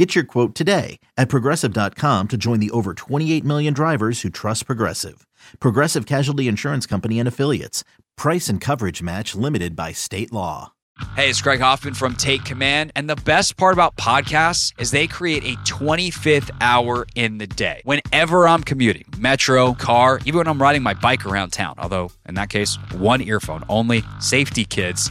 Get your quote today at progressive.com to join the over 28 million drivers who trust Progressive. Progressive Casualty Insurance Company and Affiliates. Price and coverage match limited by state law. Hey, it's Craig Hoffman from Take Command. And the best part about podcasts is they create a 25th hour in the day. Whenever I'm commuting, metro, car, even when I'm riding my bike around town, although in that case, one earphone only, safety kids.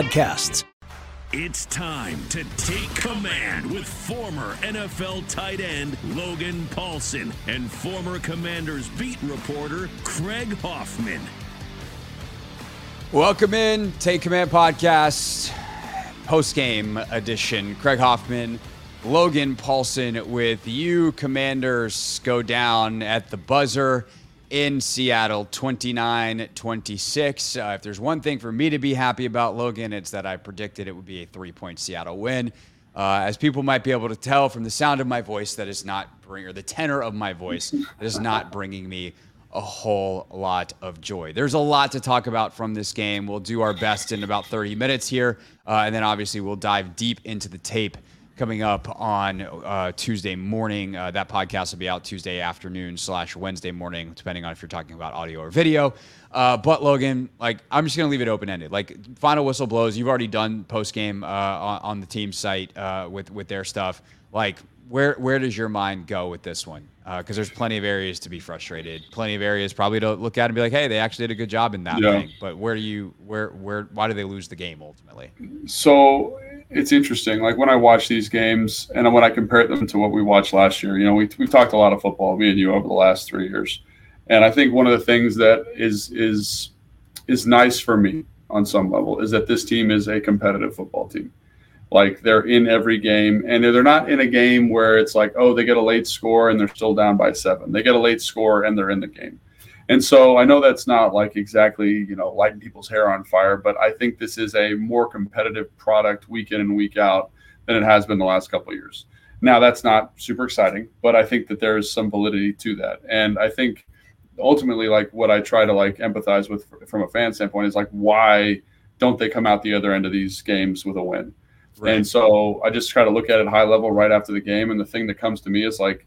podcasts. It's time to take command with former NFL tight end Logan Paulson and former Commanders beat reporter Craig Hoffman. Welcome in, Take Command Podcast, post game edition. Craig Hoffman, Logan Paulson with you. Commanders go down at the buzzer in Seattle, 29 26. Uh, if there's one thing for me to be happy about, Logan, it's that I predicted it would be a three point Seattle win. Uh, as people might be able to tell from the sound of my voice, that is not bring, or the tenor of my voice, that is not bringing me a whole lot of joy. There's a lot to talk about from this game. We'll do our best in about 30 minutes here, uh, and then obviously we'll dive deep into the tape coming up on uh, Tuesday morning. Uh, that podcast will be out Tuesday afternoon slash Wednesday morning, depending on if you're talking about audio or video. Uh, but Logan, like I'm just gonna leave it open ended. Like final whistle blows. You've already done post game uh, on, on, the team site uh, with with their stuff. Like where where does your mind go with this one? Because uh, there's plenty of areas to be frustrated, plenty of areas probably to look at and be like, hey, they actually did a good job in that yeah. thing. But where do you where where why do they lose the game ultimately? So it's interesting. Like when I watch these games and when I compare them to what we watched last year, you know, we, we've talked a lot of football, me and you, over the last three years. And I think one of the things that is is is nice for me on some level is that this team is a competitive football team. Like they're in every game, and they're not in a game where it's like, oh, they get a late score and they're still down by seven. They get a late score and they're in the game. And so I know that's not like exactly, you know, lighting people's hair on fire, but I think this is a more competitive product week in and week out than it has been the last couple years. Now that's not super exciting, but I think that there is some validity to that. And I think ultimately like what I try to like empathize with from a fan standpoint is like why don't they come out the other end of these games with a win? Right. And so I just try to look at it high level right after the game and the thing that comes to me is like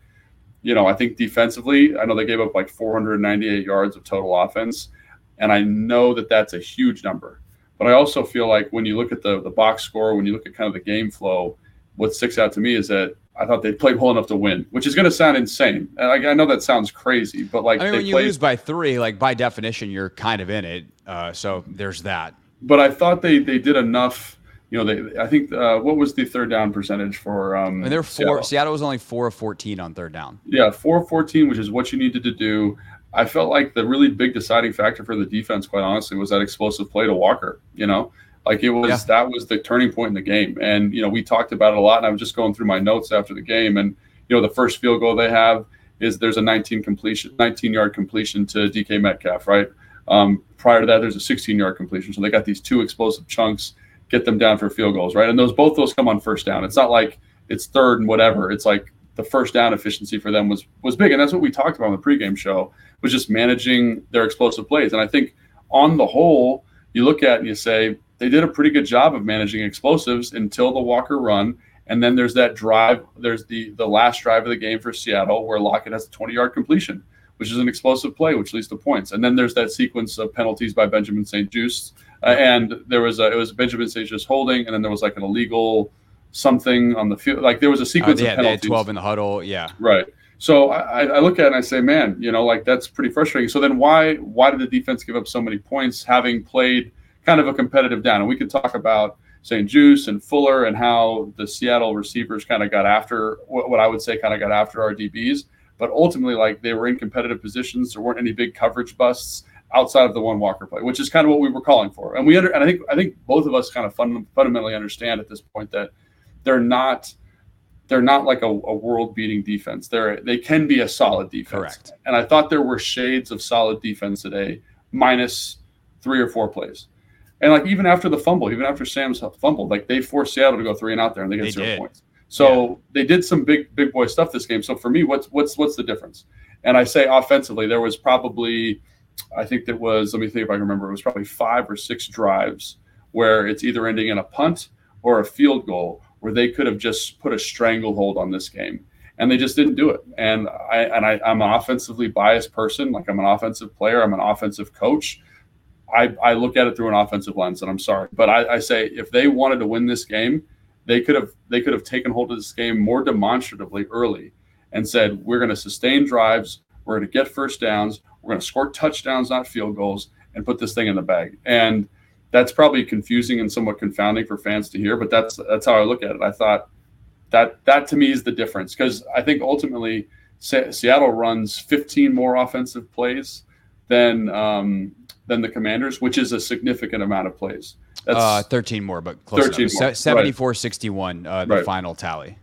you know, I think defensively, I know they gave up like 498 yards of total offense, and I know that that's a huge number. But I also feel like when you look at the the box score, when you look at kind of the game flow, what sticks out to me is that I thought they played well enough to win, which is going to sound insane. And I, I, know that sounds crazy, but like I mean, when you played, lose by three, like by definition, you're kind of in it. Uh, so there's that. But I thought they they did enough you know, they I think uh, what was the third down percentage for? Um, and they're four. Seattle. Seattle was only four of fourteen on third down. Yeah, four of fourteen, which is what you needed to do. I felt like the really big deciding factor for the defense, quite honestly, was that explosive play to Walker. You know, like it was yeah. that was the turning point in the game. And you know, we talked about it a lot. And I was just going through my notes after the game, and you know, the first field goal they have is there's a 19 completion, 19 yard completion to DK Metcalf, right? Um, prior to that, there's a 16 yard completion. So they got these two explosive chunks get them down for field goals, right? And those both those come on first down. It's not like it's third and whatever. It's like the first down efficiency for them was was big, and that's what we talked about on the pregame show was just managing their explosive plays. And I think on the whole, you look at and you say they did a pretty good job of managing explosives until the Walker run. And then there's that drive. There's the the last drive of the game for Seattle where Lockett has a 20 yard completion, which is an explosive play, which leads to points. And then there's that sequence of penalties by Benjamin St-Juste. Uh, and there was a, it was Benjamin St-Juste holding, and then there was like an illegal something on the field. Like there was a sequence uh, yeah, of penalties. They had 12 in the huddle. Yeah. Right. So I, I, look at it and I say, man, you know, like that's pretty frustrating. So then why why did the defense give up so many points having played kind of a competitive down? And we could talk about St-Juste and Fuller and how the Seattle receivers kind of got after what I would say kind of got after our DBs. But ultimately, like they were in competitive positions. There weren't any big coverage busts outside of the one Walker play, which is kind of what we were calling for. And we under, and I think I think both of us kind of fun, fundamentally understand at this point that they're not they're not like a, a world beating defense. They're they can be a solid defense. Correct. And I thought there were shades of solid defense today, minus three or four plays. And like even after the fumble, even after Sam's fumbled, like they forced Seattle to go three and out there and they get they zero did. points. So Yeah. they did some big big boy stuff this game. So for me, what's what's what's the difference? And I say offensively, there was probably I think that was let me think if I can remember, it was probably five or six drives where it's either ending in a punt or a field goal where they could have just put a stranglehold on this game. And they just didn't do it. And I and I, I'm an offensively biased person, like I'm an offensive player, I'm an offensive coach. I, I look at it through an offensive lens, and I'm sorry, but I, I say if they wanted to win this game, they could have they could have taken hold of this game more demonstratively early, and said we're going to sustain drives, we're going to get first downs, we're going to score touchdowns, not field goals, and put this thing in the bag. And that's probably confusing and somewhat confounding for fans to hear, but that's that's how I look at it. I thought that that to me is the difference because I think ultimately Se- Seattle runs 15 more offensive plays than um, than the Commanders, which is a significant amount of plays. That's Uh, 13 more, but close 13 enough. more, Se- 74 61, uh, the Right. final tally.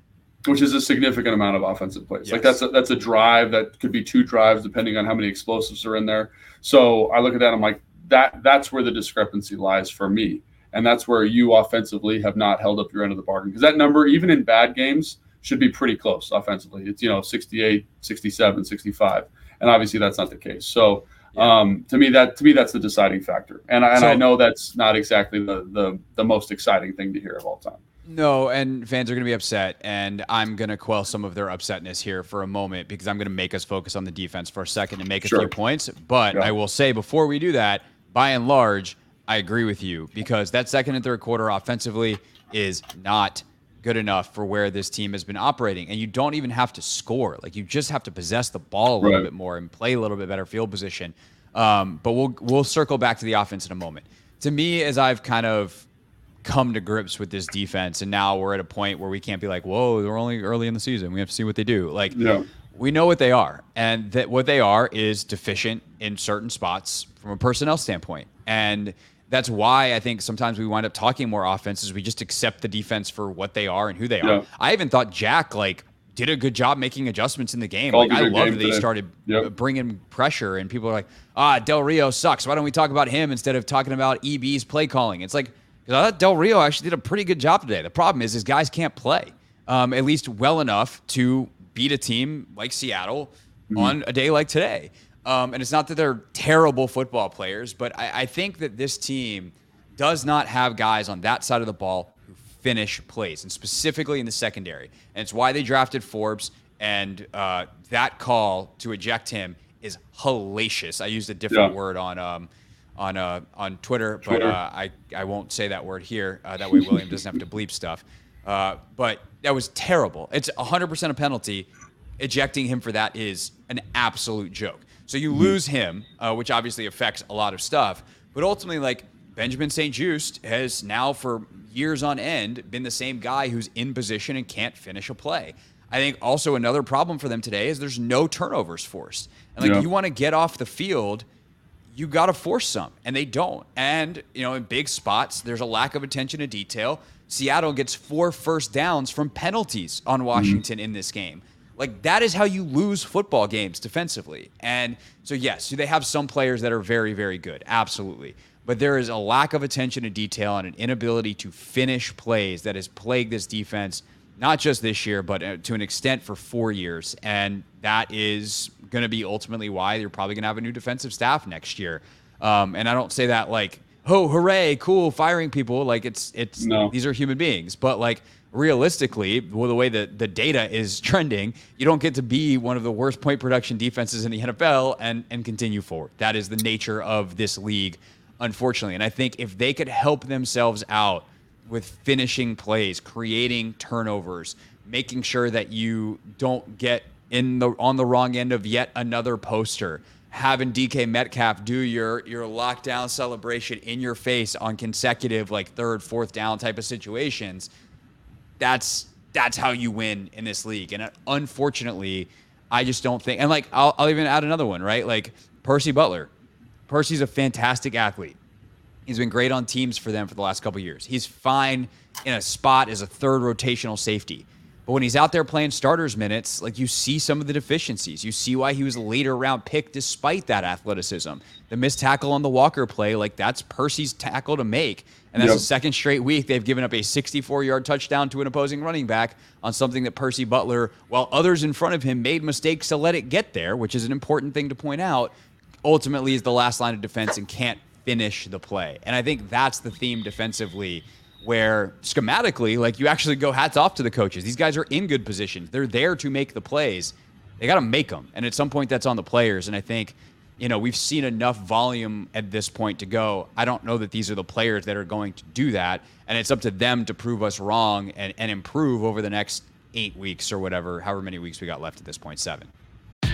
Which is a significant amount of offensive plays. Like that's a, that's a drive that could be two drives depending on how many explosives are in there. So I look at that, I'm like that that's where the discrepancy lies for me, and that's where you offensively have not held up your end of the bargain because that number, even in bad games, should be pretty close offensively. It's you know 68, 67, 65, and obviously that's not the case. So. Um, to me, that to me that's the deciding factor, and I, and I know that's not exactly the, the the most exciting thing to hear of all time. No, and fans are going to be upset, and I'm going to quell some of their upsetness here for a moment because I'm going to make us focus on the defense for a second and make a Sure. few points. But Yeah. I will say before we do that, by and large, I agree with you because that second and third quarter offensively is not good enough for where this team has been operating. And you don't even have to score; like you just have to possess the ball a little Right. bit more and play a little bit better field position. Um, but we'll we'll circle back to the offense in a moment. To me, as I've kind of come to grips with this defense, and now we're at a point where we can't be like, "Whoa, they're only early in the season. We have to see what they do." Like, Yeah. we know what they are, and that what they are is deficient in certain spots from a personnel standpoint, and that's why I think sometimes we wind up talking more offenses. We just accept the defense for what they are and who they are. I even thought Jack like did a good job making adjustments in the game. Like I love that today. started Yep. bringing pressure, and people are like, "Ah, Del Rio sucks. Why don't we talk about him instead of talking about EB's play calling?" It's like I thought Del Rio actually did a pretty good job today. The problem is his guys can't play um, at least well enough to beat a team like Seattle on a day like today. Um, and it's not that they're terrible football players, but I, I think that this team does not have guys on that side of the ball who finish plays, and specifically in the secondary. And it's why they drafted Forbes. And uh, that call to eject him is hellacious. I used a different Yeah. word on um, on uh, on Twitter, but uh, I I won't say that word here. Uh, that way, William doesn't have to bleep stuff. Uh, but that was terrible. It's 100% a penalty. Ejecting him for that is an absolute joke. So you lose him, uh, which obviously affects a lot of stuff. But ultimately, like Benjamin St-Juste has now for years on end been the same guy who's in position and can't finish a play. I think also another problem for them today is there's no turnovers forced. And like Yeah. you want to get off the field, you got to force some, and they don't. And you know, in big spots, there's a lack of attention to detail. Seattle gets four first downs from penalties on mm-hmm. Washington in this game. Like that is how you lose football games defensively. And so yes, they have some players that are very, very good? Absolutely. But there is a lack of attention to detail and an inability to finish plays that has plagued this defense not just this year, but uh, to an extent for four years. And that is going to be ultimately why you're probably going to have a new defensive staff next year. Um, and I don't say that like, oh, hooray, cool, firing people. Like it's it's No. these are human beings, but like realistically, well, the way that the data is trending, you don't get to be one of the worst point production defenses in the NFL and and continue forward. That is the nature of this league, unfortunately. And I think if they could help themselves out with finishing plays, creating turnovers, making sure that you don't get in the on the wrong end of yet another poster having DK Metcalf do your your lockdown celebration in your face on consecutive like third, fourth down type of situations. That's that's how you win in this league. And uh, unfortunately, I just don't think. And like I'll, I'll even add another one, right? Like Percy Butler. Percy's a fantastic athlete. He's been great on teams for them for the last couple years. He's fine in a spot as a third rotational safety. But when he's out there playing starters minutes, like you see some of the deficiencies. You see why he was a later round pick despite that athleticism. The missed tackle on the Walker play, like that's Percy's tackle to make. And that's yep. the second straight week they've given up a 64 yard touchdown to an opposing running back on something that Percy Butler, while others in front of him made mistakes to let it get there, which is an important thing to point out, ultimately is the last line of defense and can't finish the play. And I think that's the theme defensively where schematically, like you actually go hats off to the coaches. These guys are in good positions. They're there to make the plays. They got to make them. And at some point, that's on the players. And I think, you know, we've seen enough volume at this point to go. I don't know that these are the players that are going to do that. And it's up to them to prove us wrong and, and improve over the next eight weeks or whatever, however many weeks we got left at this point, seven.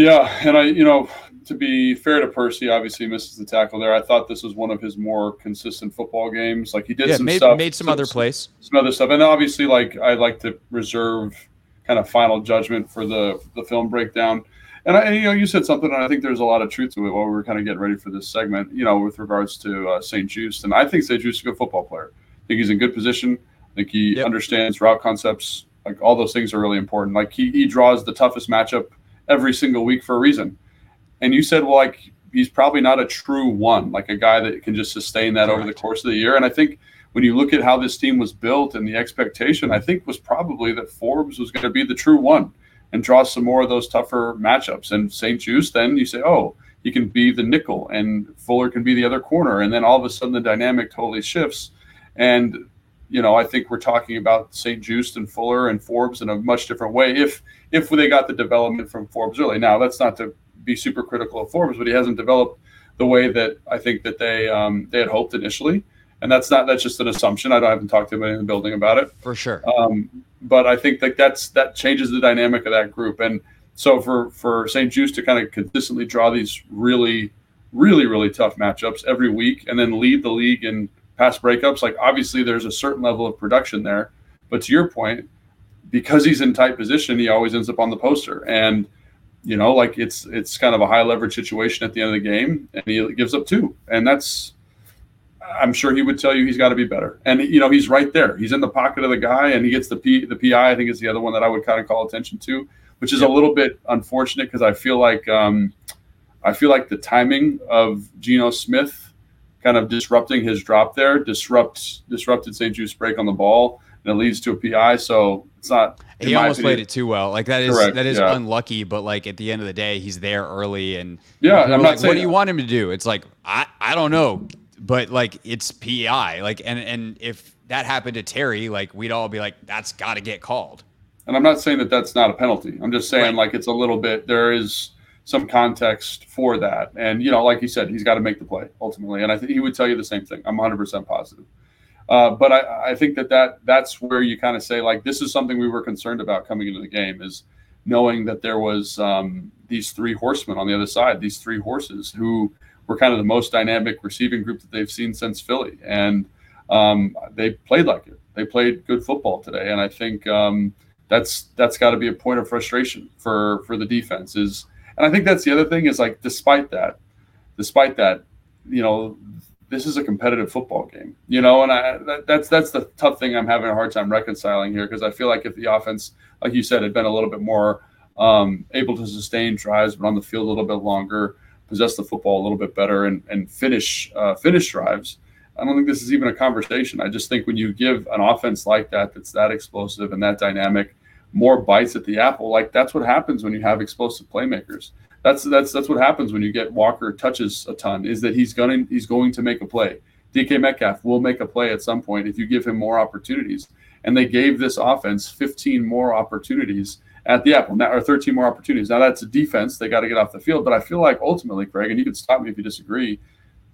Yeah, and I, you know, to be fair to Percy, obviously misses the tackle there. I thought this was one of his more consistent football games. Like he did yeah, some made, stuff, made some, some other plays, some other stuff, and obviously, like I like to reserve kind of final judgment for the the film breakdown. And, I, you know, you said something, and I think there's a lot of truth to it while we were kind of getting ready for this segment. You know, with regards to uh, St-Juste, and I think St-Juste is a good football player. I think he's in good position. I think he yep. understands route concepts. Like all those things are really important. Like he, he draws the toughest matchup every single week for a reason. And you said, well, like he's probably not a true one, like a guy that can just sustain that Correct. over the course of the year. And I think when you look at how this team was built and the expectation, I think was probably that Forbes was going to be the true one and draw some more of those tougher matchups. And St-Juste, then you say, oh, he can be the nickel and Fuller can be the other corner. And then all of a sudden the dynamic totally shifts. And you know, I think we're talking about St-Juste and Fuller and Forbes in a much different way if if they got the development from Forbes early. Now, that's not to be super critical of Forbes, but he hasn't developed the way that I think that they um, they had hoped initially. And that's not that's just an assumption. I, don't, I haven't talked to anybody in the building about it for sure. Um, but I think that that's that changes the dynamic of that group. And so for for St-Juste to kind of consistently draw these really really really tough matchups every week and then lead the league in pass breakups, like obviously there's a certain level of production there. But to your point, because he's in tight position, he always ends up on the poster. And you know, like it's it's kind of a high leverage situation at the end of the game, and he gives up two. And that's I'm sure he would tell you he's got to be better. And you know, he's right there. He's in the pocket of the guy, and he gets the P the PI. I think is the other one that I would kind of call attention to, which is yep. a little bit unfortunate because I feel like um, I feel like the timing of Geno Smith kind of disrupting his drop there, disrupt disrupted St-Juste break on the ball, and it leads to a PI. So it's not. He almost opinion, played it too well. Like that is correct, that is yeah. unlucky, but like at the end of the day, he's there early, and yeah, I'm not like, what do you want him to do? It's like I I don't know, but like it's PI. Like and and if that happened to Terry, like we'd all be like, that's got to get called. And I'm not saying that that's not a penalty. I'm just saying right. like it's a little bit. There is some context for that. And, you know, like you said, he's got to make the play ultimately. And I think he would tell you the same thing. I'm 100% positive. Uh, but I, I think that, that that's where you kind of say like this is something we were concerned about coming into the game is knowing that there was um, these three horsemen on the other side, these three horses who were kind of the most dynamic receiving group that they've seen since Philly, and um, they played like it. They played good football today, and I think um, that's that's got to be a point of frustration for for the defense. Is and I think that's the other thing is like despite that, despite that, you know, this is a competitive football game, you know, and I that, that's that's the tough thing I'm having a hard time reconciling here because I feel like if the offense, like you said, had been a little bit more um, able to sustain drives, but on the field a little bit longer, possess the football a little bit better, and and finish uh, finish drives. I don't think this is even a conversation. I just think when you give an offense like that, that's that explosive and that dynamic, more bites at the apple, like that's what happens when you have explosive playmakers. That's that's that's what happens when you get Walker touches a ton. Is that he's going he's going to make a play. DK Metcalf will make a play at some point if you give him more opportunities. And they gave this offense 15 more opportunities at the apple now, or 13 more opportunities. Now that's a defense; they got to get off the field. But I feel like ultimately, Craig, and you can stop me if you disagree.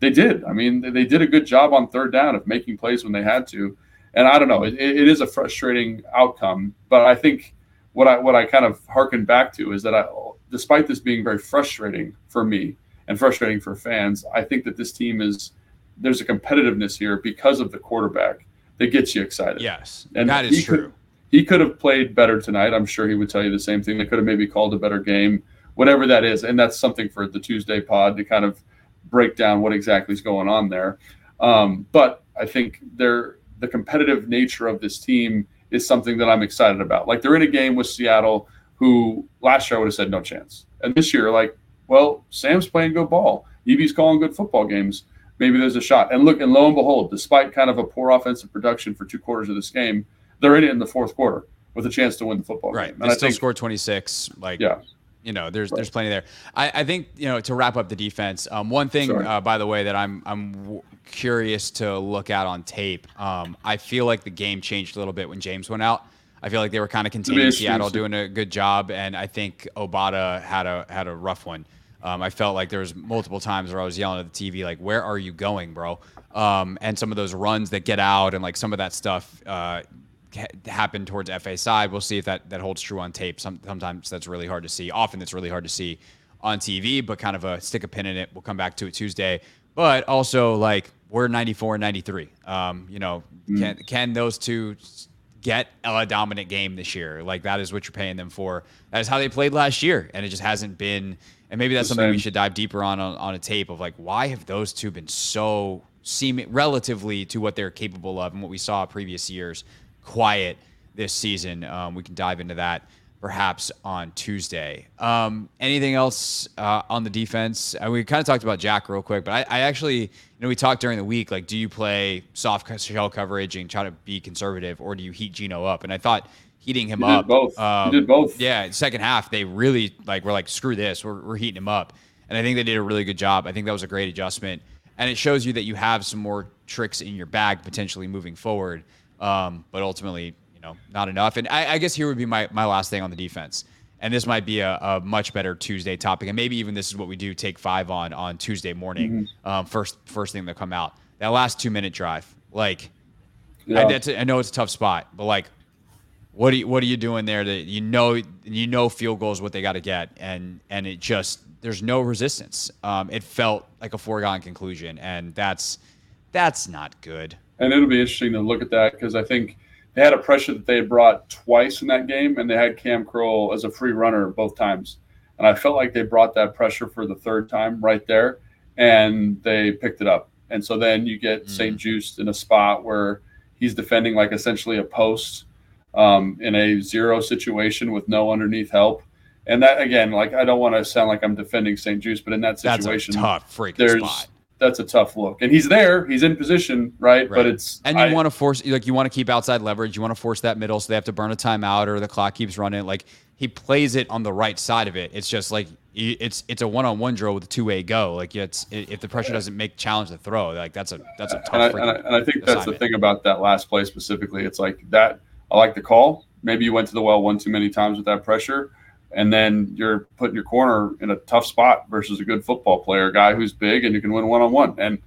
They did. I mean, they did a good job on third down of making plays when they had to. And I don't know, it, it is a frustrating outcome. But I think what I what I kind of harken back to is that I, despite this being very frustrating for me and frustrating for fans, I think that this team is there's a competitiveness here because of the quarterback that gets you excited. Yes, and that is true. Could, he could have played better tonight. I'm sure he would tell you the same thing. They could have maybe called a better game, whatever that is. And that's something for the Tuesday pod to kind of break down what exactly is going on there. Um, but I think they're, the competitive nature of this team is something that I'm excited about. Like they're in a game with Seattle, who last year I would have said no chance. And this year, like, well, Sam's playing good ball. EB's calling good football games. Maybe there's a shot. And look, and lo and behold, despite kind of a poor offensive production for two quarters of this game, they're in it in the fourth quarter with a chance to win the football right. game. Right. They still think, scored 26. Like, yeah. You know, there's there's plenty there. I, I think you know to wrap up the defense. Um, one thing, uh, by the way, that I'm I'm w- curious to look at on tape. Um, I feel like the game changed a little bit when James went out. I feel like they were kind of containing Seattle, doing a good job, and I think Obada had a had a rough one. Um, I felt like there was multiple times where I was yelling at the TV, like, "Where are you going, bro?" Um, and some of those runs that get out and like some of that stuff uh, happen towards Efe side. We'll see if that, that holds true on tape. Some, sometimes that's really hard to see. Often it's really hard to see on TV, but kind of a stick a pin in it. We'll come back to it Tuesday. But also, like, we're 94 and 93. Um, you know, mm. can, can those two get a dominant game this year? Like, that is what you're paying them for. That is how they played last year. And it just hasn't been. And maybe that's something we should dive deeper on, on on a tape of like, why have those two been so seem relatively to what they're capable of and what we saw previous years quiet this season. Um, we can dive into that perhaps on Tuesday. Um, anything else uh, on the defense? Uh, we kind of talked about Jack real quick, but I, I, actually, you know, we talked during the week. Like, do you play soft shell coverage and try to be conservative, or do you heat Geno up? And I thought heating him up. Did both. Um, did both. Yeah, second half they really like were like screw this, we're, we're heating him up, and I think they did a really good job. I think that was a great adjustment, and it shows you that you have some more tricks in your bag potentially moving forward. Um, but ultimately, know, not enough. And I, I, guess here would be my, my last thing on the defense. And this might be a, a, much better Tuesday topic. And maybe even this is what we do take five on on Tuesday morning, mm-hmm. um, first first thing that come out. That last two minute drive, like, yeah. I, I know it's a tough spot, but like, what are you what are you doing there that you know you know field goals what they got to get and and it just there's no resistance. Um, it felt like a foregone conclusion, and that's that's not good and it'll be interesting to look at that because I think they had a pressure that they had brought twice in that game, and they had Cam Curl as a free runner both times. And I felt like they brought that pressure for the third time right there, and they picked it up. And so then you get mm. St. Juste in a spot where he's defending like essentially a post um, in a zero situation with no underneath help. And that again, like I don't want to sound like I'm defending St. Juste, but in that situation, That's a tough freaking spot that's a tough look. And he's there, he's in position, right? right. But it's and you want to force like you want to keep outside leverage. You want to force that middle, so they have to burn a timeout or the clock keeps running. Like he plays it on the right side of it. It's just like it's it's a one on one drill with a two way go. Like it's if the pressure doesn't make challenge the throw, like that's a that's a tough. And I, and I, and I think that's the thing about that last play specifically. It's like that. I like the call. Maybe you went to the well one too many times with that pressure and then you're putting your corner in a tough spot versus a good football player, a guy who's big and you can win one on one. And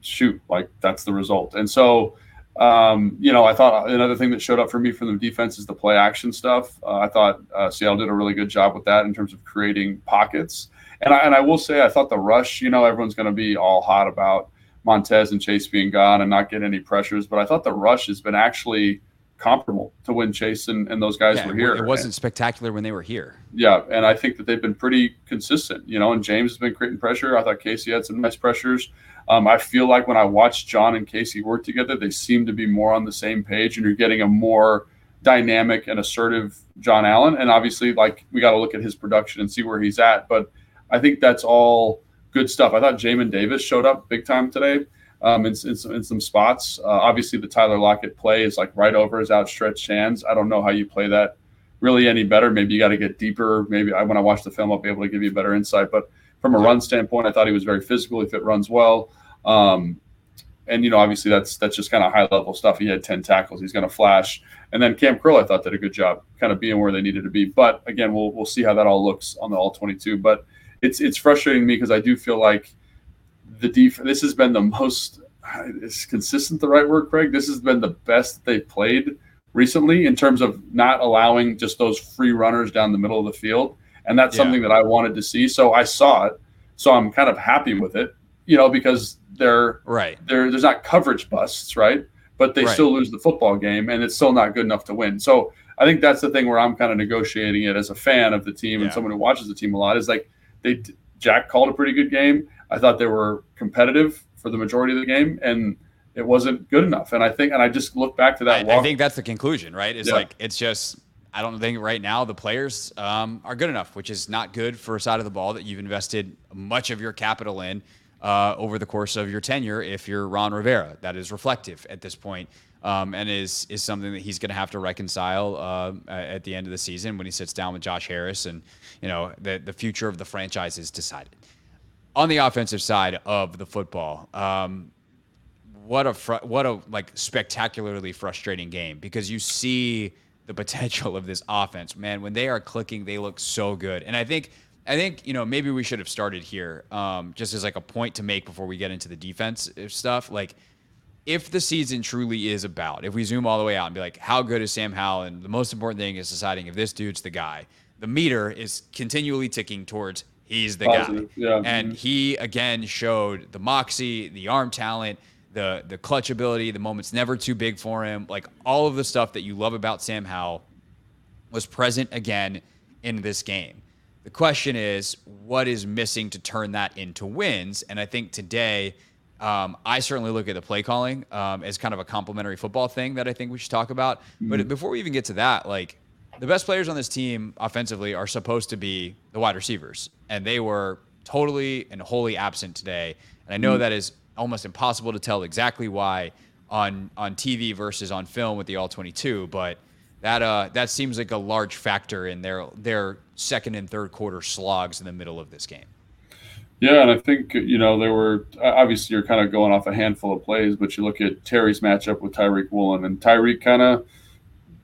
shoot, like that's the result. And so Um, you know, I thought another thing that showed up for me from the defense is the play action stuff. Uh, I thought uh, Seattle did a really good job with that in terms of creating pockets. And I, and I will say, I thought the rush, you know, everyone's going to be all hot about Montez and Chase being gone and not getting any pressures, but I thought the rush has been actually comparable to when Chase and, and those guys Yeah, were here. It wasn't spectacular when they were here. Yeah, and I think that they've been pretty consistent, you know. And James has been creating pressure. I thought Casey had some nice pressures. Um, I feel like when I watch John and Casey work together, they seem to be more on the same page, and you're getting a more dynamic and assertive John Allen. And obviously, like we got to look at his production and see where he's at. But I think that's all good stuff. I thought Jamin Davis showed up big time today um, in, in, some, in some spots. Uh, obviously, the Tyler Lockett play is like right over his outstretched hands. I don't know how you play that really any better. Maybe you got to get deeper. Maybe I, when I watch the film, I'll be able to give you better insight. But from a run standpoint, I thought he was very physical. If it runs well. Um, and you know, obviously, that's that's just kind of high level stuff. He had ten tackles. He's going to flash. And then Cam Curl, I thought did a good job, kind of being where they needed to be. But again, we'll we'll see how that all looks on the all twenty two. But it's it's frustrating me because I do feel like the def- This has been the most. Is consistent the right word, Craig? This has been the best they've played recently in terms of not allowing just those free runners down the middle of the field. And that's Yeah. something that I wanted to see. So I saw it. So I'm kind of happy with it, you know, because they're Right. there there's not coverage busts, right? But they Right. still lose the football game and it's still not good enough to win. So I think that's the thing where I'm kind of negotiating it as a fan of the team Yeah. and someone who watches the team a lot is like they Jack called a pretty good game. I thought they were competitive for the majority of the game and it wasn't good enough. And I think and I just look back to that I, I think that's the conclusion, right? It's Yeah. like it's just I don't think right now the players um, are good enough, which is not good for a side of the ball that you've invested much of your capital in uh, over the course of your tenure. If you're Ron Rivera, that is reflective at this point, um, and is is something that he's going to have to reconcile uh, at the end of the season when he sits down with Josh Harris, and you know the the future of the franchise is decided. On the offensive side of the football, um, what a fr- what a like spectacularly frustrating game because you see the potential of this offense. Man, when they are clicking, they look so good. And I think I think you know maybe we should have started here um, just as like a point to make before we get into the defense stuff. Like if the season truly is about, if we zoom all the way out and be like, how good is Sam Howell? And the most important thing is deciding if this dude's the guy. The meter is continually ticking towards he's the Positive, guy. yeah. And Mhm. he again showed the moxie, the arm talent, the the clutch ability, the moment's never too big for him. Like all of the stuff that you love about Sam Howell was present again in this game. The question is, what is missing to turn that into wins? And I think today, um, I certainly look at the play calling um, as kind of a complementary football thing that I think we should talk about. But before we even get to that, like the best players on this team offensively are supposed to be the wide receivers, and they were totally and wholly absent today. And I know that is almost impossible to tell exactly why on on TV versus on film with the all 22, but that uh that seems like a large factor in their their second and third quarter slogs in the middle of this game. Yeah, and I think you know there were obviously you're kind of going off a handful of plays, but you look at Terry's matchup with Tariq Woolen, and Tariq kind of,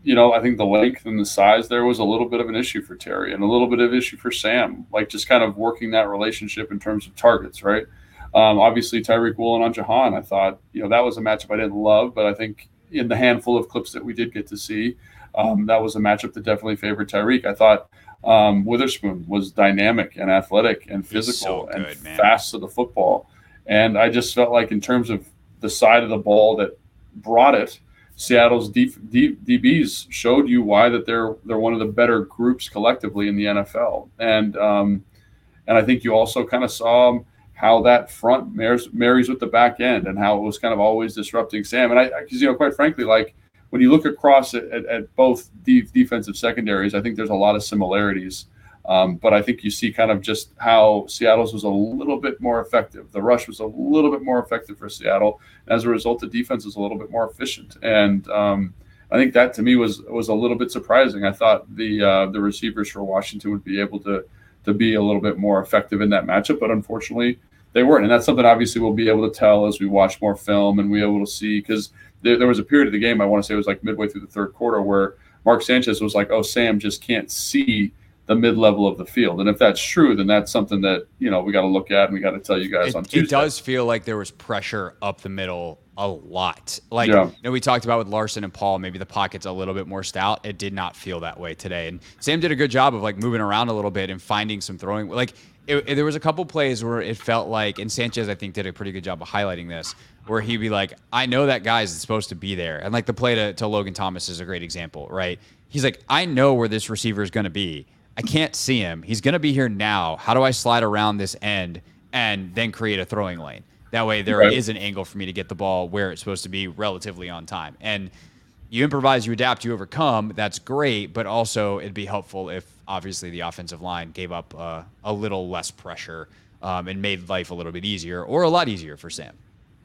you know, I think the length and the size there was a little bit of an issue for Terry, and a little bit of issue for Sam, like just kind of working that relationship in terms of targets, right? Um, obviously Tariq Woolen on Jahan, I thought you know that was a matchup I didn't love, but I think in the handful of clips that we did get to see, um, that was a matchup that definitely favored Tariq. I thought um, Witherspoon was dynamic and athletic and physical so and man. fast to the football. And I just felt like, in terms of the side of the ball that brought it, Seattle's D, D, DBs showed you why that they're they're one of the better groups collectively in the NFL. And um, and I think you also kind of saw how that front marries, marries with the back end and how it was kind of always disrupting Sam. And I, because you know, quite frankly, like when you look across at, at, at both de- defensive secondaries, I think there's a lot of similarities. Um, but I think you see kind of just how Seattle's was a little bit more effective. The rush was a little bit more effective for Seattle. As a result, the defense was a little bit more efficient. And um, I think that to me was was a little bit surprising. I thought the uh, the receivers for Washington would be able to to be a little bit more effective in that matchup, but unfortunately they weren't. And that's something obviously we'll be able to tell as we watch more film and we able to see because there, there was a period of the game I want to say it was like midway through the third quarter where Mark Sanchez was like, "Oh, Sam just can't see the mid level of the field. And if that's true, then that's something that you know we got to look at and we got to tell you guys it, on Tuesday. It does feel like there was pressure up the middle a lot. Like yeah. you know, we talked about with Larsen and Paul, maybe the pocket's a little bit more stout. It did not feel that way today. And Sam did a good job of like moving around a little bit and finding some throwing. Like it, it, there was a couple plays where it felt like, and Sanchez I think did a pretty good job of highlighting this, where he'd be like, "I know that guy's supposed to be there," and like the play to, to Logan Thomas is a great example, right? He's like, "I know where this receiver is going to be." I can't see him. He's going to be here now. How do I slide around this end and then create a throwing lane? That way, there right. is an angle for me to get the ball where it's supposed to be relatively on time. And you improvise, you adapt, you overcome. That's great, but also it'd be helpful if obviously the offensive line gave up uh, a little less pressure um, and made life a little bit easier or a lot easier for Sam.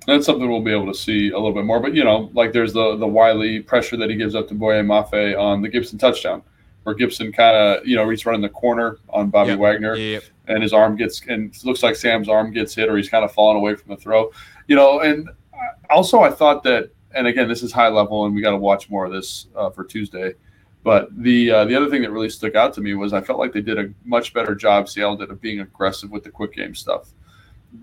That's something we'll be able to see a little bit more. But you know, like there's the the Wylie pressure that he gives up to Boye Mafe on the Gibson touchdown where Gibson kind of, you know, he's running the corner on Bobby yep. Wagner, yep. and his arm gets, and looks like Sam's arm gets hit, or he's kind of falling away from the throw, you know. And also, I thought that, and again, this is high level, and we got to watch more of this uh, for Tuesday. But the uh, the other thing that really stuck out to me was I felt like they did a much better job. Seattle did of being aggressive with the quick game stuff,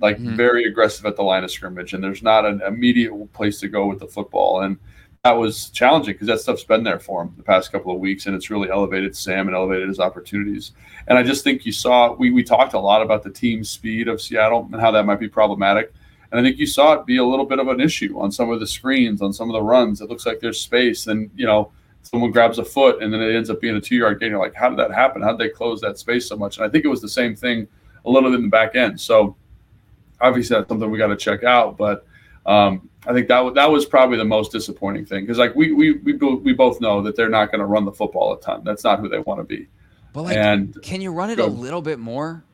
like mm-hmm. very aggressive at the line of scrimmage, and there's not an immediate place to go with the football and that was challenging because that stuff's been there for him the past couple of weeks, and it's really elevated Sam and elevated his opportunities. And I just think you saw we we talked a lot about the team speed of Seattle and how that might be problematic. And I think you saw it be a little bit of an issue on some of the screens, on some of the runs. It looks like there's space, and you know someone grabs a foot, and then it ends up being a two-yard gain. You're like, how did that happen? How did they close that space so much? And I think it was the same thing a little bit in the back end. So obviously that's something we got to check out, but. Um, I think that that was probably the most disappointing thing because like we we we, we both know that they're not going to run the football a ton. That's not who they want to be. But like, and, can you run it a little bit more?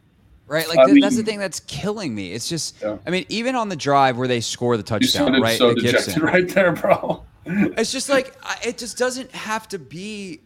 Right, like th- mean, that's the thing that's killing me. It's just, yeah. I mean, even on the drive where they score the touchdown, right? So dejected right there, bro. it's just like it just doesn't have to be.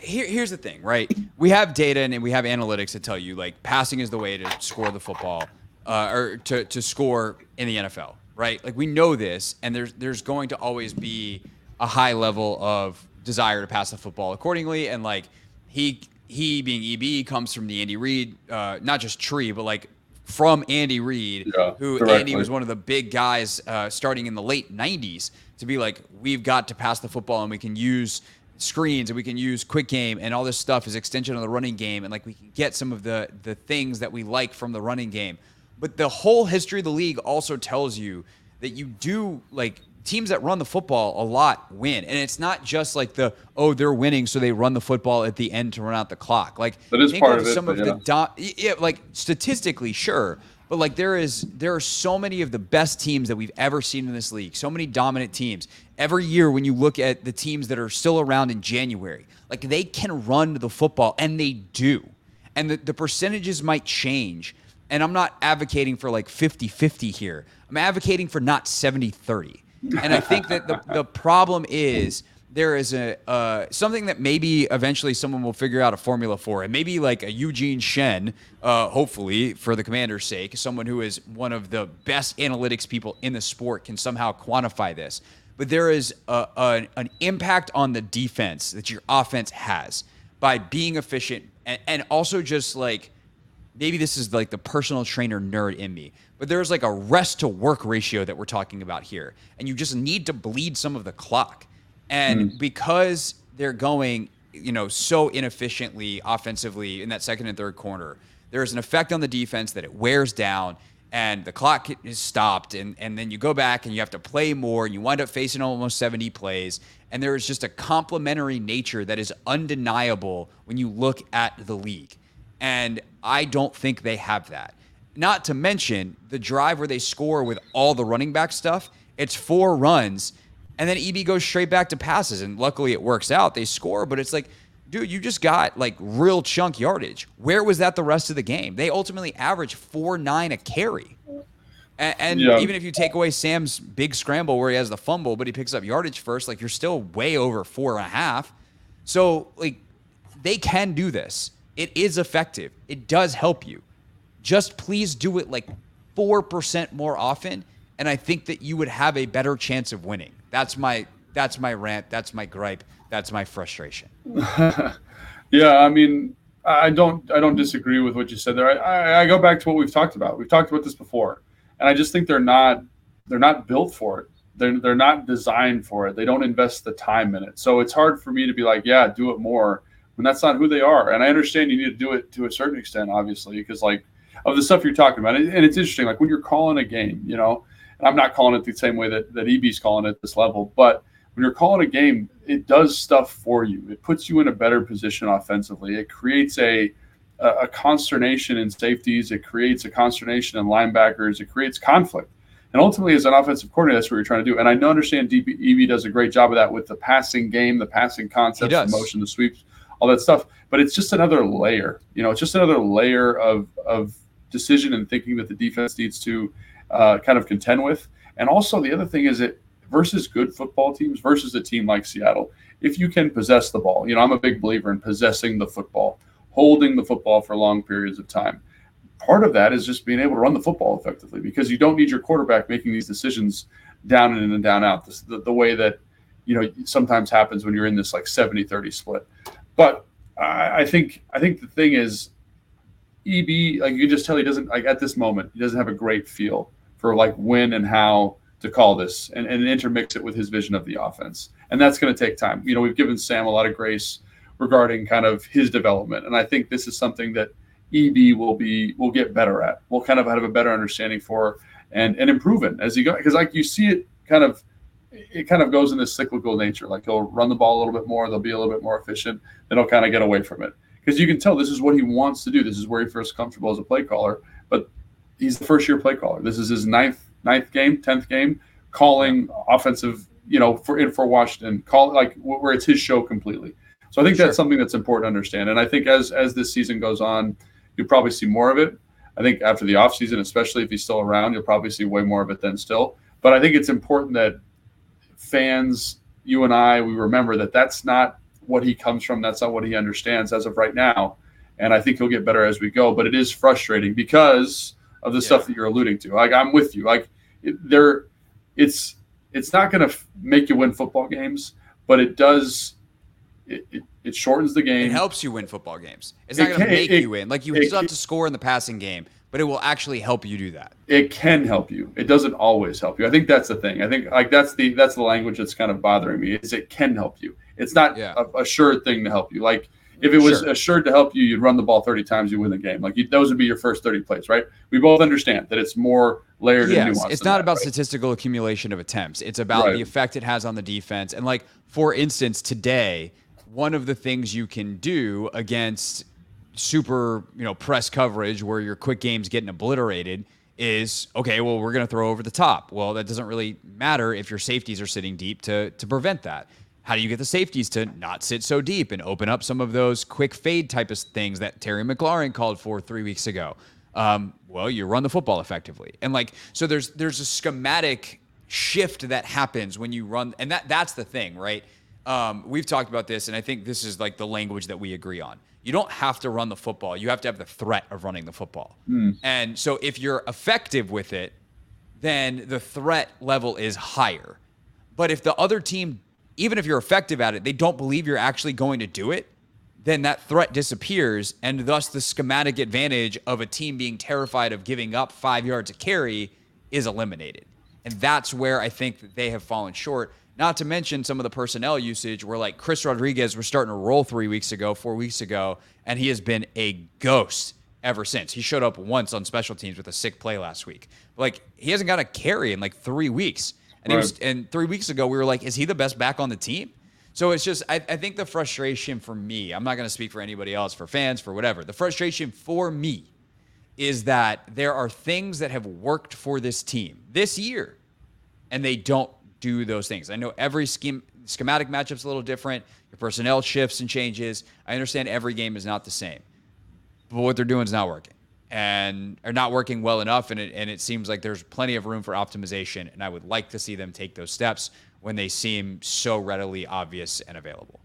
Here, here's the thing, right? We have data and we have analytics that tell you like passing is the way to score the football, uh, or to to score in the NFL right? Like we know this, and there's there's going to always be a high level of desire to pass the football accordingly, and like he he being EB comes from the Andy Reid, uh, not just tree, but like from Andy Reid, yeah, who directly. Andy was one of the big guys uh, starting in the late '90s to be like, we've got to pass the football, and we can use screens and we can use quick game and all this stuff is extension of the running game and like we can get some of the the things that we like from the running game but the whole history of the league also tells you that you do like teams that run the football a lot win. And it's not just like the oh they're winning so they run the football at the end to run out the clock. Like that is part of, of some of yeah. the do- yeah, like statistically sure, but like there is there are so many of the best teams that we've ever seen in this league. So many dominant teams. Every year when you look at the teams that are still around in January, like they can run the football and they do. And the, the percentages might change, and I'm not advocating for like 50 50 here. I'm advocating for not 70 30. And I think that the, the problem is there is a uh, something that maybe eventually someone will figure out a formula for, and maybe like a Eugene Shen, uh, hopefully for the commander's sake, someone who is one of the best analytics people in the sport can somehow quantify this. But there is a, a, an impact on the defense that your offense has by being efficient and, and also just like maybe this is like the personal trainer nerd in me, but there's like a rest to work ratio that we're talking about here. And you just need to bleed some of the clock. And mm. because they're going, you know, so inefficiently offensively in that second and third corner, there's an effect on the defense that it wears down and the clock is stopped and, and then you go back and you have to play more and you wind up facing almost 70 plays and there is just a complementary nature that is undeniable when you look at the league and I don't think they have that. Not to mention the drive where they score with all the running back stuff. It's four runs, and then EB goes straight back to passes. And luckily it works out. They score, but it's like, dude, you just got like real chunk yardage. Where was that the rest of the game? They ultimately average four nine a carry. And, and yeah. even if you take away Sam's big scramble where he has the fumble, but he picks up yardage first, like you're still way over four and a half. So like they can do this. It is effective. It does help you. Just please do it like 4% more often and I think that you would have a better chance of winning. That's my that's my rant, that's my gripe, that's my frustration. yeah, I mean, I don't I don't disagree with what you said there. I, I, I go back to what we've talked about. We've talked about this before, and I just think they're not they're not built for it. They're they're not designed for it. They don't invest the time in it. So it's hard for me to be like, yeah, do it more when that's not who they are. And I understand you need to do it to a certain extent, obviously, because like of the stuff you're talking about, and it's interesting. Like when you're calling a game, you know, and I'm not calling it the same way that that EB's calling it at this level, but when you're calling a game, it does stuff for you. It puts you in a better position offensively. It creates a a consternation in safeties. It creates a consternation in linebackers. It creates conflict. And ultimately, as an offensive coordinator, that's what you're trying to do. And I know, understand DB, EB does a great job of that with the passing game, the passing concepts, the motion, the sweeps, all that stuff. But it's just another layer. You know, it's just another layer of of decision and thinking that the defense needs to uh, kind of contend with. And also, the other thing is it versus good football teams versus a team like Seattle. If you can possess the ball, you know, I'm a big believer in possessing the football, holding the football for long periods of time. Part of that is just being able to run the football effectively because you don't need your quarterback making these decisions down in and down out the, the way that you know sometimes happens when you're in this like 70 30 split but I, I think i think the thing is eb like you just tell he doesn't like at this moment he doesn't have a great feel for like when and how to call this and, and intermix it with his vision of the offense. And that's going to take time. You know, we've given Sam a lot of grace regarding kind of his development. And I think this is something that EB will be will get better at. We'll kind of have a better understanding for and and improve it as he go because like you see it kind of it kind of goes in this cyclical nature. Like he'll run the ball a little bit more, they'll be a little bit more efficient, then he'll kind of get away from it. Because you can tell this is what he wants to do. This is where he first comfortable as a play caller. But he's the first year play caller. This is his ninth ninth game, tenth game, calling offensive, you know, for in for Washington, call like where it's his show completely. So I think sure. that's something that's important to understand. And I think as as this season goes on, you'll probably see more of it. I think after the offseason, especially if he's still around, you'll probably see way more of it then still. But I think it's important that fans, you and I, we remember that that's not what he comes from. That's not what he understands as of right now. And I think he'll get better as we go. But it is frustrating because of the yeah. stuff that you're alluding to. Like I'm with you. Like it, there, it's it's not going to f- make you win football games, but it does. It, it, it, shortens the game. It helps you win football games. It's not going to make you win. Like you still have to score in the passing game, but it will actually help you do that. It can help you. It doesn't always help you. I think that's the thing. I think like that's the that's the language that's kind of bothering me. Is it can help you. It's not yeah. a, a sure thing to help you. Like if it was sure. assured to help you, you'd run the ball 30 times, you win the game. Like you, those would be your first 30 plays, right? We both understand that it's more layered yes, and nuanced. It's not that, about right? statistical accumulation of attempts. It's about right. the effect it has on the defense. And like, for instance, today, one of the things you can do against super, you know, press coverage where your quick game's getting obliterated is okay, well, we're going to throw over the top. Well, that doesn't really matter if your safeties are sitting deep to to prevent that. How do you get the safeties to not sit so deep and open up some of those quick fade type of things that Terry McLaurin called for three weeks ago? Um, well, you run the football effectively, and like so, there's there's a schematic shift that happens when you run, and that that's the thing, right? Um, we've talked about this, and I think this is like the language that we agree on. You don't have to run the football; you have to have the threat of running the football. Mm. And so, if you're effective with it, then the threat level is higher. But if the other team even if you're effective at it, they don't believe you're actually going to do it, then that threat disappears. And thus, the schematic advantage of a team being terrified of giving up five yards of carry is eliminated. And that's where I think they have fallen short. Not to mention some of the personnel usage where, like, Chris Rodriguez was starting to roll three weeks ago, four weeks ago, and he has been a ghost ever since. He showed up once on special teams with a sick play last week. Like, he hasn't got a carry in like three weeks. And right. was, and three weeks ago we were like, is he the best back on the team? So it's just, I, I think the frustration for me, I'm not going to speak for anybody else, for fans, for whatever. The frustration for me is that there are things that have worked for this team this year, and they don't do those things. I know every scheme, schematic matchup's a little different. Your personnel shifts and changes. I understand every game is not the same, but what they're doing is not working and are not working well enough. And it, and it seems like there's plenty of room for optimization. And I would like to see them take those steps when they seem so readily obvious and available.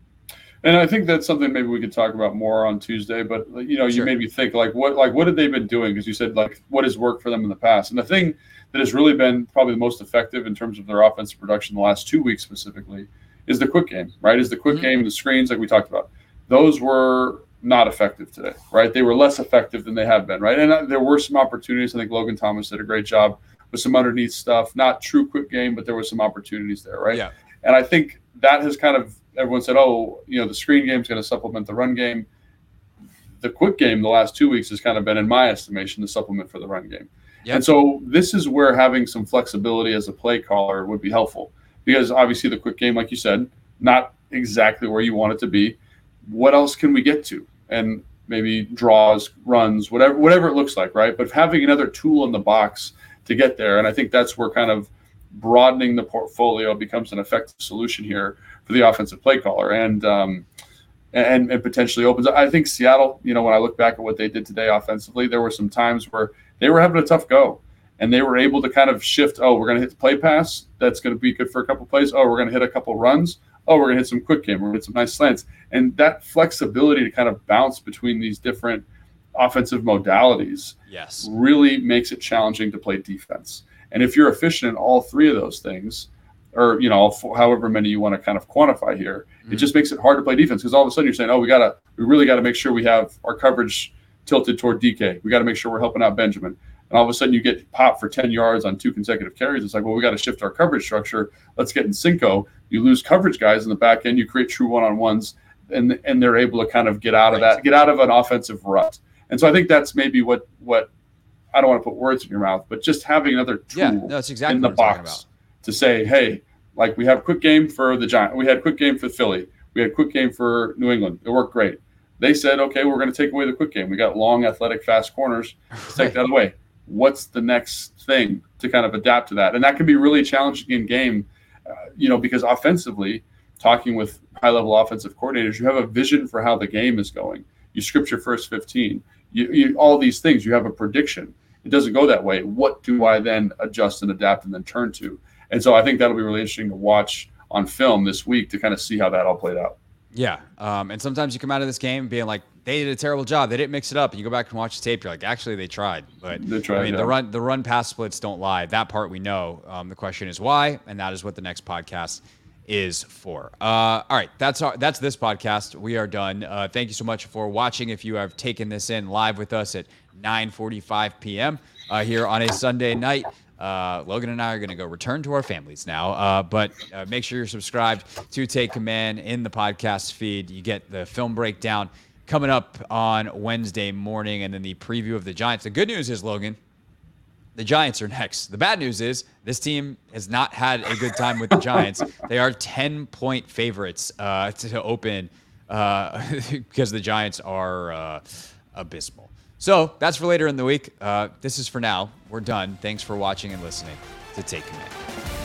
And I think that's something maybe we could talk about more on Tuesday. But you know, sure. you made me think like what like what have they been doing? Because you said like what has worked for them in the past. And the thing that has really been probably the most effective in terms of their offensive production the last two weeks specifically is the quick game, right? Is the quick mm-hmm. game, the screens like we talked about. Those were not effective today, right? They were less effective than they have been, right? And uh, there were some opportunities. I think Logan Thomas did a great job with some underneath stuff. Not true quick game, but there were some opportunities there, right? Yeah. And I think that has kind of everyone said, oh, you know, the screen game is going to supplement the run game. The quick game the last two weeks has kind of been, in my estimation, the supplement for the run game. Yep. And so this is where having some flexibility as a play caller would be helpful because obviously the quick game, like you said, not exactly where you want it to be. What else can we get to? And maybe draws, runs, whatever whatever it looks like, right? But having another tool in the box to get there, and I think that's where kind of broadening the portfolio becomes an effective solution here for the offensive play caller, and um, and and potentially opens. I think Seattle, you know, when I look back at what they did today offensively, there were some times where they were having a tough go, and they were able to kind of shift. Oh, we're going to hit the play pass. That's going to be good for a couple plays. Oh, we're going to hit a couple runs. Oh, we're going to hit some quick game. We're going to hit some nice slants, and that flexibility to kind of bounce between these different offensive modalities Yes. really makes it challenging to play defense. And if you're efficient in all three of those things, or you know, however many you want to kind of quantify here, it mm-hmm. just makes it hard to play defense because all of a sudden you're saying, oh, we gotta, we really got to make sure we have our coverage tilted toward DK. We got to make sure we're helping out Benjamin. And all of a sudden you get popped for 10 yards on two consecutive carries. It's like, well, we got to shift our coverage structure. Let's get in Cinco. You lose coverage guys in the back end. You create true one-on-ones, and and they're able to kind of get out of that, get out of an offensive rut. And so I think that's maybe what what I don't want to put words in your mouth, but just having another tool Yeah, that's exactly in the what I'm talking box to say, hey, like we have quick game for the Giant, we had quick game for Philly, we had quick game for New England. It worked great. They said, okay, we're going to take away the quick game. We got long, athletic, fast corners. Let's take that away. What's the next thing to kind of adapt to that? And that can be really challenging in game, uh, you know, because offensively, talking with high level offensive coordinators, you have a vision for how the game is going. You script your first 15, you, you, all these things, you have a prediction. It doesn't go that way. What do I then adjust and adapt and then turn to? And so I think that'll be really interesting to watch on film this week to kind of see how that all played out. Yeah. Um, and sometimes you come out of this game being like, they did a terrible job. They didn't mix it up. And you go back and watch the tape. You're like, actually, they tried. But They tried, I mean, yeah. the run, the run pass splits don't lie. That part we know. Um, the question is why, and that is what the next podcast is for. Uh, all right, that's our that's this podcast. We are done. Uh, thank you so much for watching. If you have taken this in live with us at 9:45 p.m. Uh, here on a Sunday night. Uh, Logan and I are going to go return to our families now. Uh, but uh, make sure you're subscribed to Take Command in the podcast feed. You get the film breakdown coming up on Wednesday morning and then the preview of the Giants. The good news is, Logan, the Giants are next. The bad news is this team has not had a good time with the Giants. they are 10 point favorites uh, to open uh, because the Giants are uh, abysmal. So that's for later in the week. Uh, this is for now. We're done. Thanks for watching and listening to Take Command.